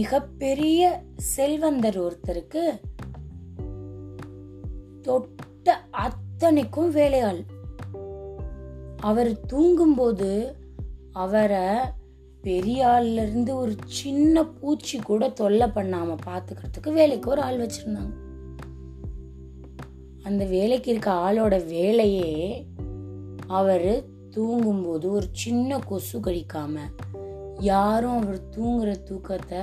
மிகப்பெரிய செல்வந்தர் ஒருத்தருக்கு தொட்ட அத்தனைக்கும் வேலையாள். அவர் தூங்கும்போது அவரை பெரிய ஆள்ல இருந்து ஒரு சின்ன பூச்சி கூட தொல்லை பண்ணாம பாத்துக்கிறதுக்கு வேலைக்கு ஒரு ஆள் வச்சிருந்தாங்க. அந்த வேலைக்கு இருக்க ஆளோட வேலையே அவர் தூங்கும்போது ஒரு சின்ன கொசு கடிக்காம யாரும் அவர் தூங்குற தூக்கத்தை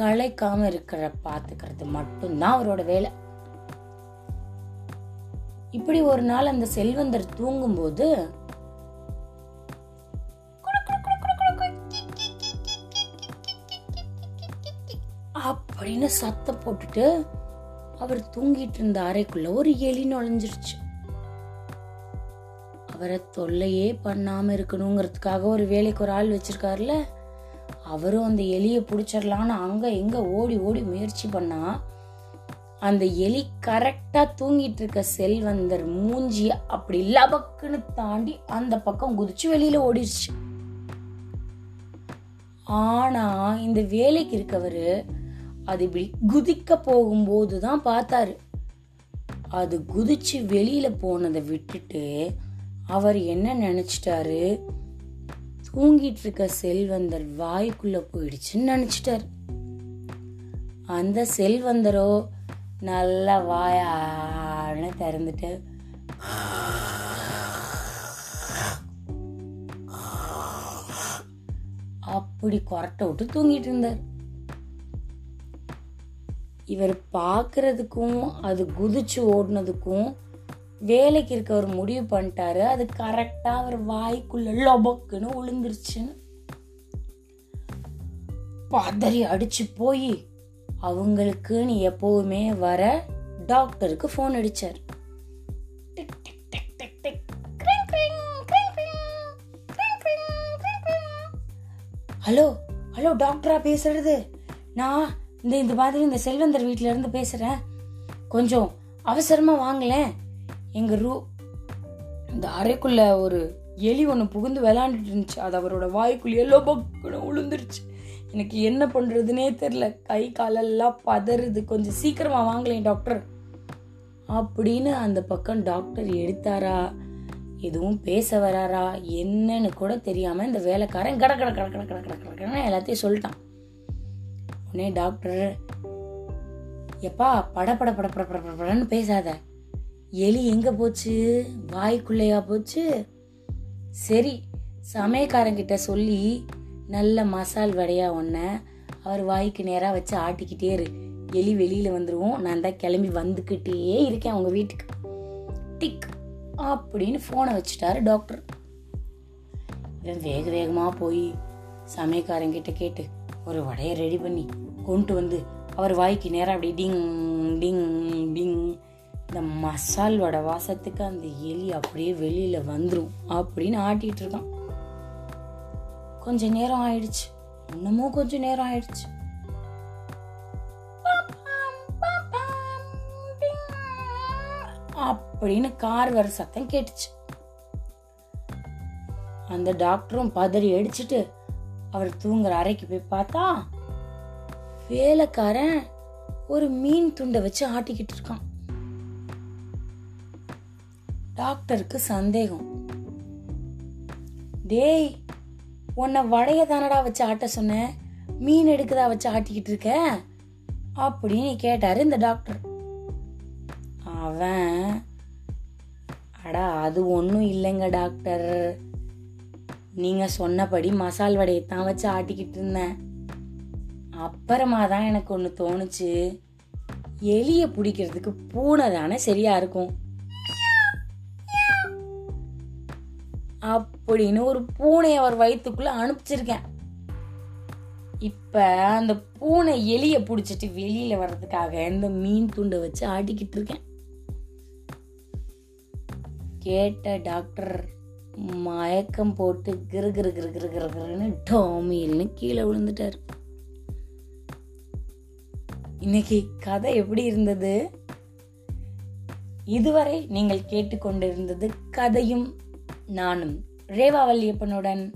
கலைக்காம இருக்கிற பாத்துக்கிறது மட்டும்தான் அவரோட வேலை. இப்படி ஒரு நாள் அந்த செல்வந்தர் தூங்கும்போது அப்படின்னு சத்தம் போட்டுட்டு அவர் தூங்கிட்டு இருந்த அறைக்குள்ள ஒரு எலி நுழைஞ்சிருச்சு. அவரை தொல்லையே பண்ணாம இருக்கணுங்கிறதுக்காக ஒரு வேலைக்கு ஒரு ஆள் வச்சிருக்காருல அவரும் அந்த எலியை பிடிச்சிடலான்னு அங்கே எங்கே ஓடி ஓடி முயற்சி பண்ணா அந்த எலி கரெக்டாக தூங்கிட்டு இருக்க செல்வந்தர் மூஞ்சி அப்படி லபக்குன்னு தாண்டி அந்த பக்கம் குதிச்சு வெளியில் ஓடிடுச்சு ஆனால் இந்த வேலைக்கு இருக்கவர் அது இப்படி குதிக்க போகும்போது தான் பார்த்தாரு. அது குதிச்சு வெளியில் போனதை விட்டுட்டு அவர் என்ன நினச்சிட்டாரு? தூங்கிட்டு இருக்க செல்வந்தர் வாய்க்குள்ள போயிடுச்சுன்னு நினைச்சிட்டாரு. அந்த செல்வந்தரோ நல்ல வாயான்னு திறந்துட்டு அப்படி கொரட்டை விட்டு தூங்கிட்டு இருந்தார். இவர் பார்க்கறதுக்கும் அது குதிச்சு ஓடினதுக்கும் வேலைக்கு இருக்க ஒரு முடிவு பண்ணிட்டாரு. அது கரெக்டாக அவர் வாய்க்குள்ள லொபக்குன்னு விழுந்துருச்சுன்னு பதறி அடிச்சு போய் அவங்களுக்கு நீ எப்போவுமே வர டாக்டருக்கு ஃபோன் அடித்தார் ஹலோ ஹலோ டாக்டரா பேசுறது? நான் இந்த இந்த மாதிரி இந்த செல்வந்தர் வீட்டில இருந்து பேசுறேன். கொஞ்சம் அவசரமாக வாங்களேன். எங்கள் ரூ இந்த அறைக்குள்ளே ஒரு எலி ஒன்று புகுந்து விளாண்டுட்டு இருந்துச்சு. அது அவரோட வாய்க்குள்ளே எல்லோ பக்குன்னு உளுந்துருச்சு. எனக்கு என்ன பண்ணுறதுனே தெரில கை காலெல்லாம் பதறுது. கொஞ்சம் சீக்கிரமாக வாங்கலேன் டாக்டர். அப்படின்னு அந்த பக்கம் டாக்டர் எடுத்தாரா? எதுவும் பேச வராரா? என்னன்னு கூட தெரியாமல் இந்த வேலைக்காரன் கட கட கட கட கட கட கடக்கடன்னு எல்லாத்தையும் சொல்லிட்டான். உடனே டாக்டர் எப்பா பட பட பட பட பட படன்னு பேசாத. எலி எங்க போச்சு? வாய்க்குள்ளையா போச்சு? சரி சமயக்காரங்கிட்ட சொல்லி நல்ல மசால் வடையா ஒன்ன அவர் வாய்க்கு நேரா வச்சு ஆட்டிக்கிட்டே இரு. எலி வெளியில வந்துருவோம். நான் தான் கிளம்பி வந்துக்கிட்டே இருக்கேன் அவங்க வீட்டுக்கு. டிக் அப்படின்னு போனை வச்சுட்டாரு டாக்டர் இவன் வேக வேகமாக போய் சமயக்காரங்கிட்ட கேட்டு ஒரு வடையை ரெடி பண்ணி கொண்டு வந்து. அவர் வாய்க்கு நேராக அப்படி டிங் டிங் டிங் இந்த மசால் வடை வாசத்துக்கு அந்த எலி அப்படியே வெளியில வந்துடும் அப்படின்னு ஆட்டிட்டு இருக்கான். கொஞ்ச நேரம் ஆயிடுச்சு. இன்னமும் கொஞ்ச நேரம் ஆயிடுச்சு. அப்படின்னு கார் வர சத்தம் கேட்டுச்சு. அந்த டாக்டரும் பதறி அடிச்சுட்டு அவர் தூங்குற அறைக்கு போய் பார்த்தா வேலைக்காரன் ஒரு மீன் துண்டை வச்சு ஆட்டிக்கிட்டு இருக்கான். டாக்டருக்கு சந்தேகம். டேய் உன்னை வடைய தானடா வச்சு ஆட்ட சொன்னேன் மீன் எடுக்கதா வச்சு ஆட்டிக்கிட்டு இருக்க? அப்படின்னு கேட்டாரு இந்த டாக்டர். அவன் அடா அது ஒன்றும் இல்லைங்க டாக்டர். நீங்கள் சொன்னபடி மசால் வடையை தான் வச்சு ஆட்டிக்கிட்டு இருந்தேன். அப்புறமா தான் எனக்கு ஒன்று தோணுச்சு. எலியை பிடிக்கிறதுக்கு பூனை தானே சரியாக இருக்கும். அப்படின்னு ஒரு பூனை அவர் வயிற்றுக்குள்ள அனுப்பிச்சிருக்கேன். இப்ப அந்த பூனை எலிய புடிச்சிட்டு வெளியில வர்றதுக்காக இந்த மீன் துண்டை வச்சு ஆட்டிக்கிட்டு இருக்கேன். கேட்ட டாக்டர் மயக்கம் போட்டு கிரு கிரு கிரு கிரு கிரு கிருன்னு டோமில்னு கீழே விழுந்துட்டார். இன்னைக்கு கதை எப்படி இருந்தது? இதுவரை நீங்கள் கேட்டுக்கொண்டிருந்தது கதையும் நானும் ரேவா வல்லியப்பனுடன்.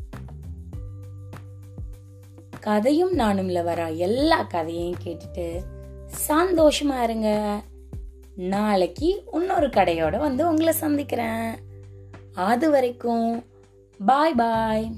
கதையும் நானும்ல வர எல்லா கதையையும் கேட்டுட்டு சந்தோஷமா இருங்க. நாளைக்கு இன்னொரு கடையோட வந்து உங்களை சந்திக்கிறேன். அது வரைக்கும் பாய் பாய்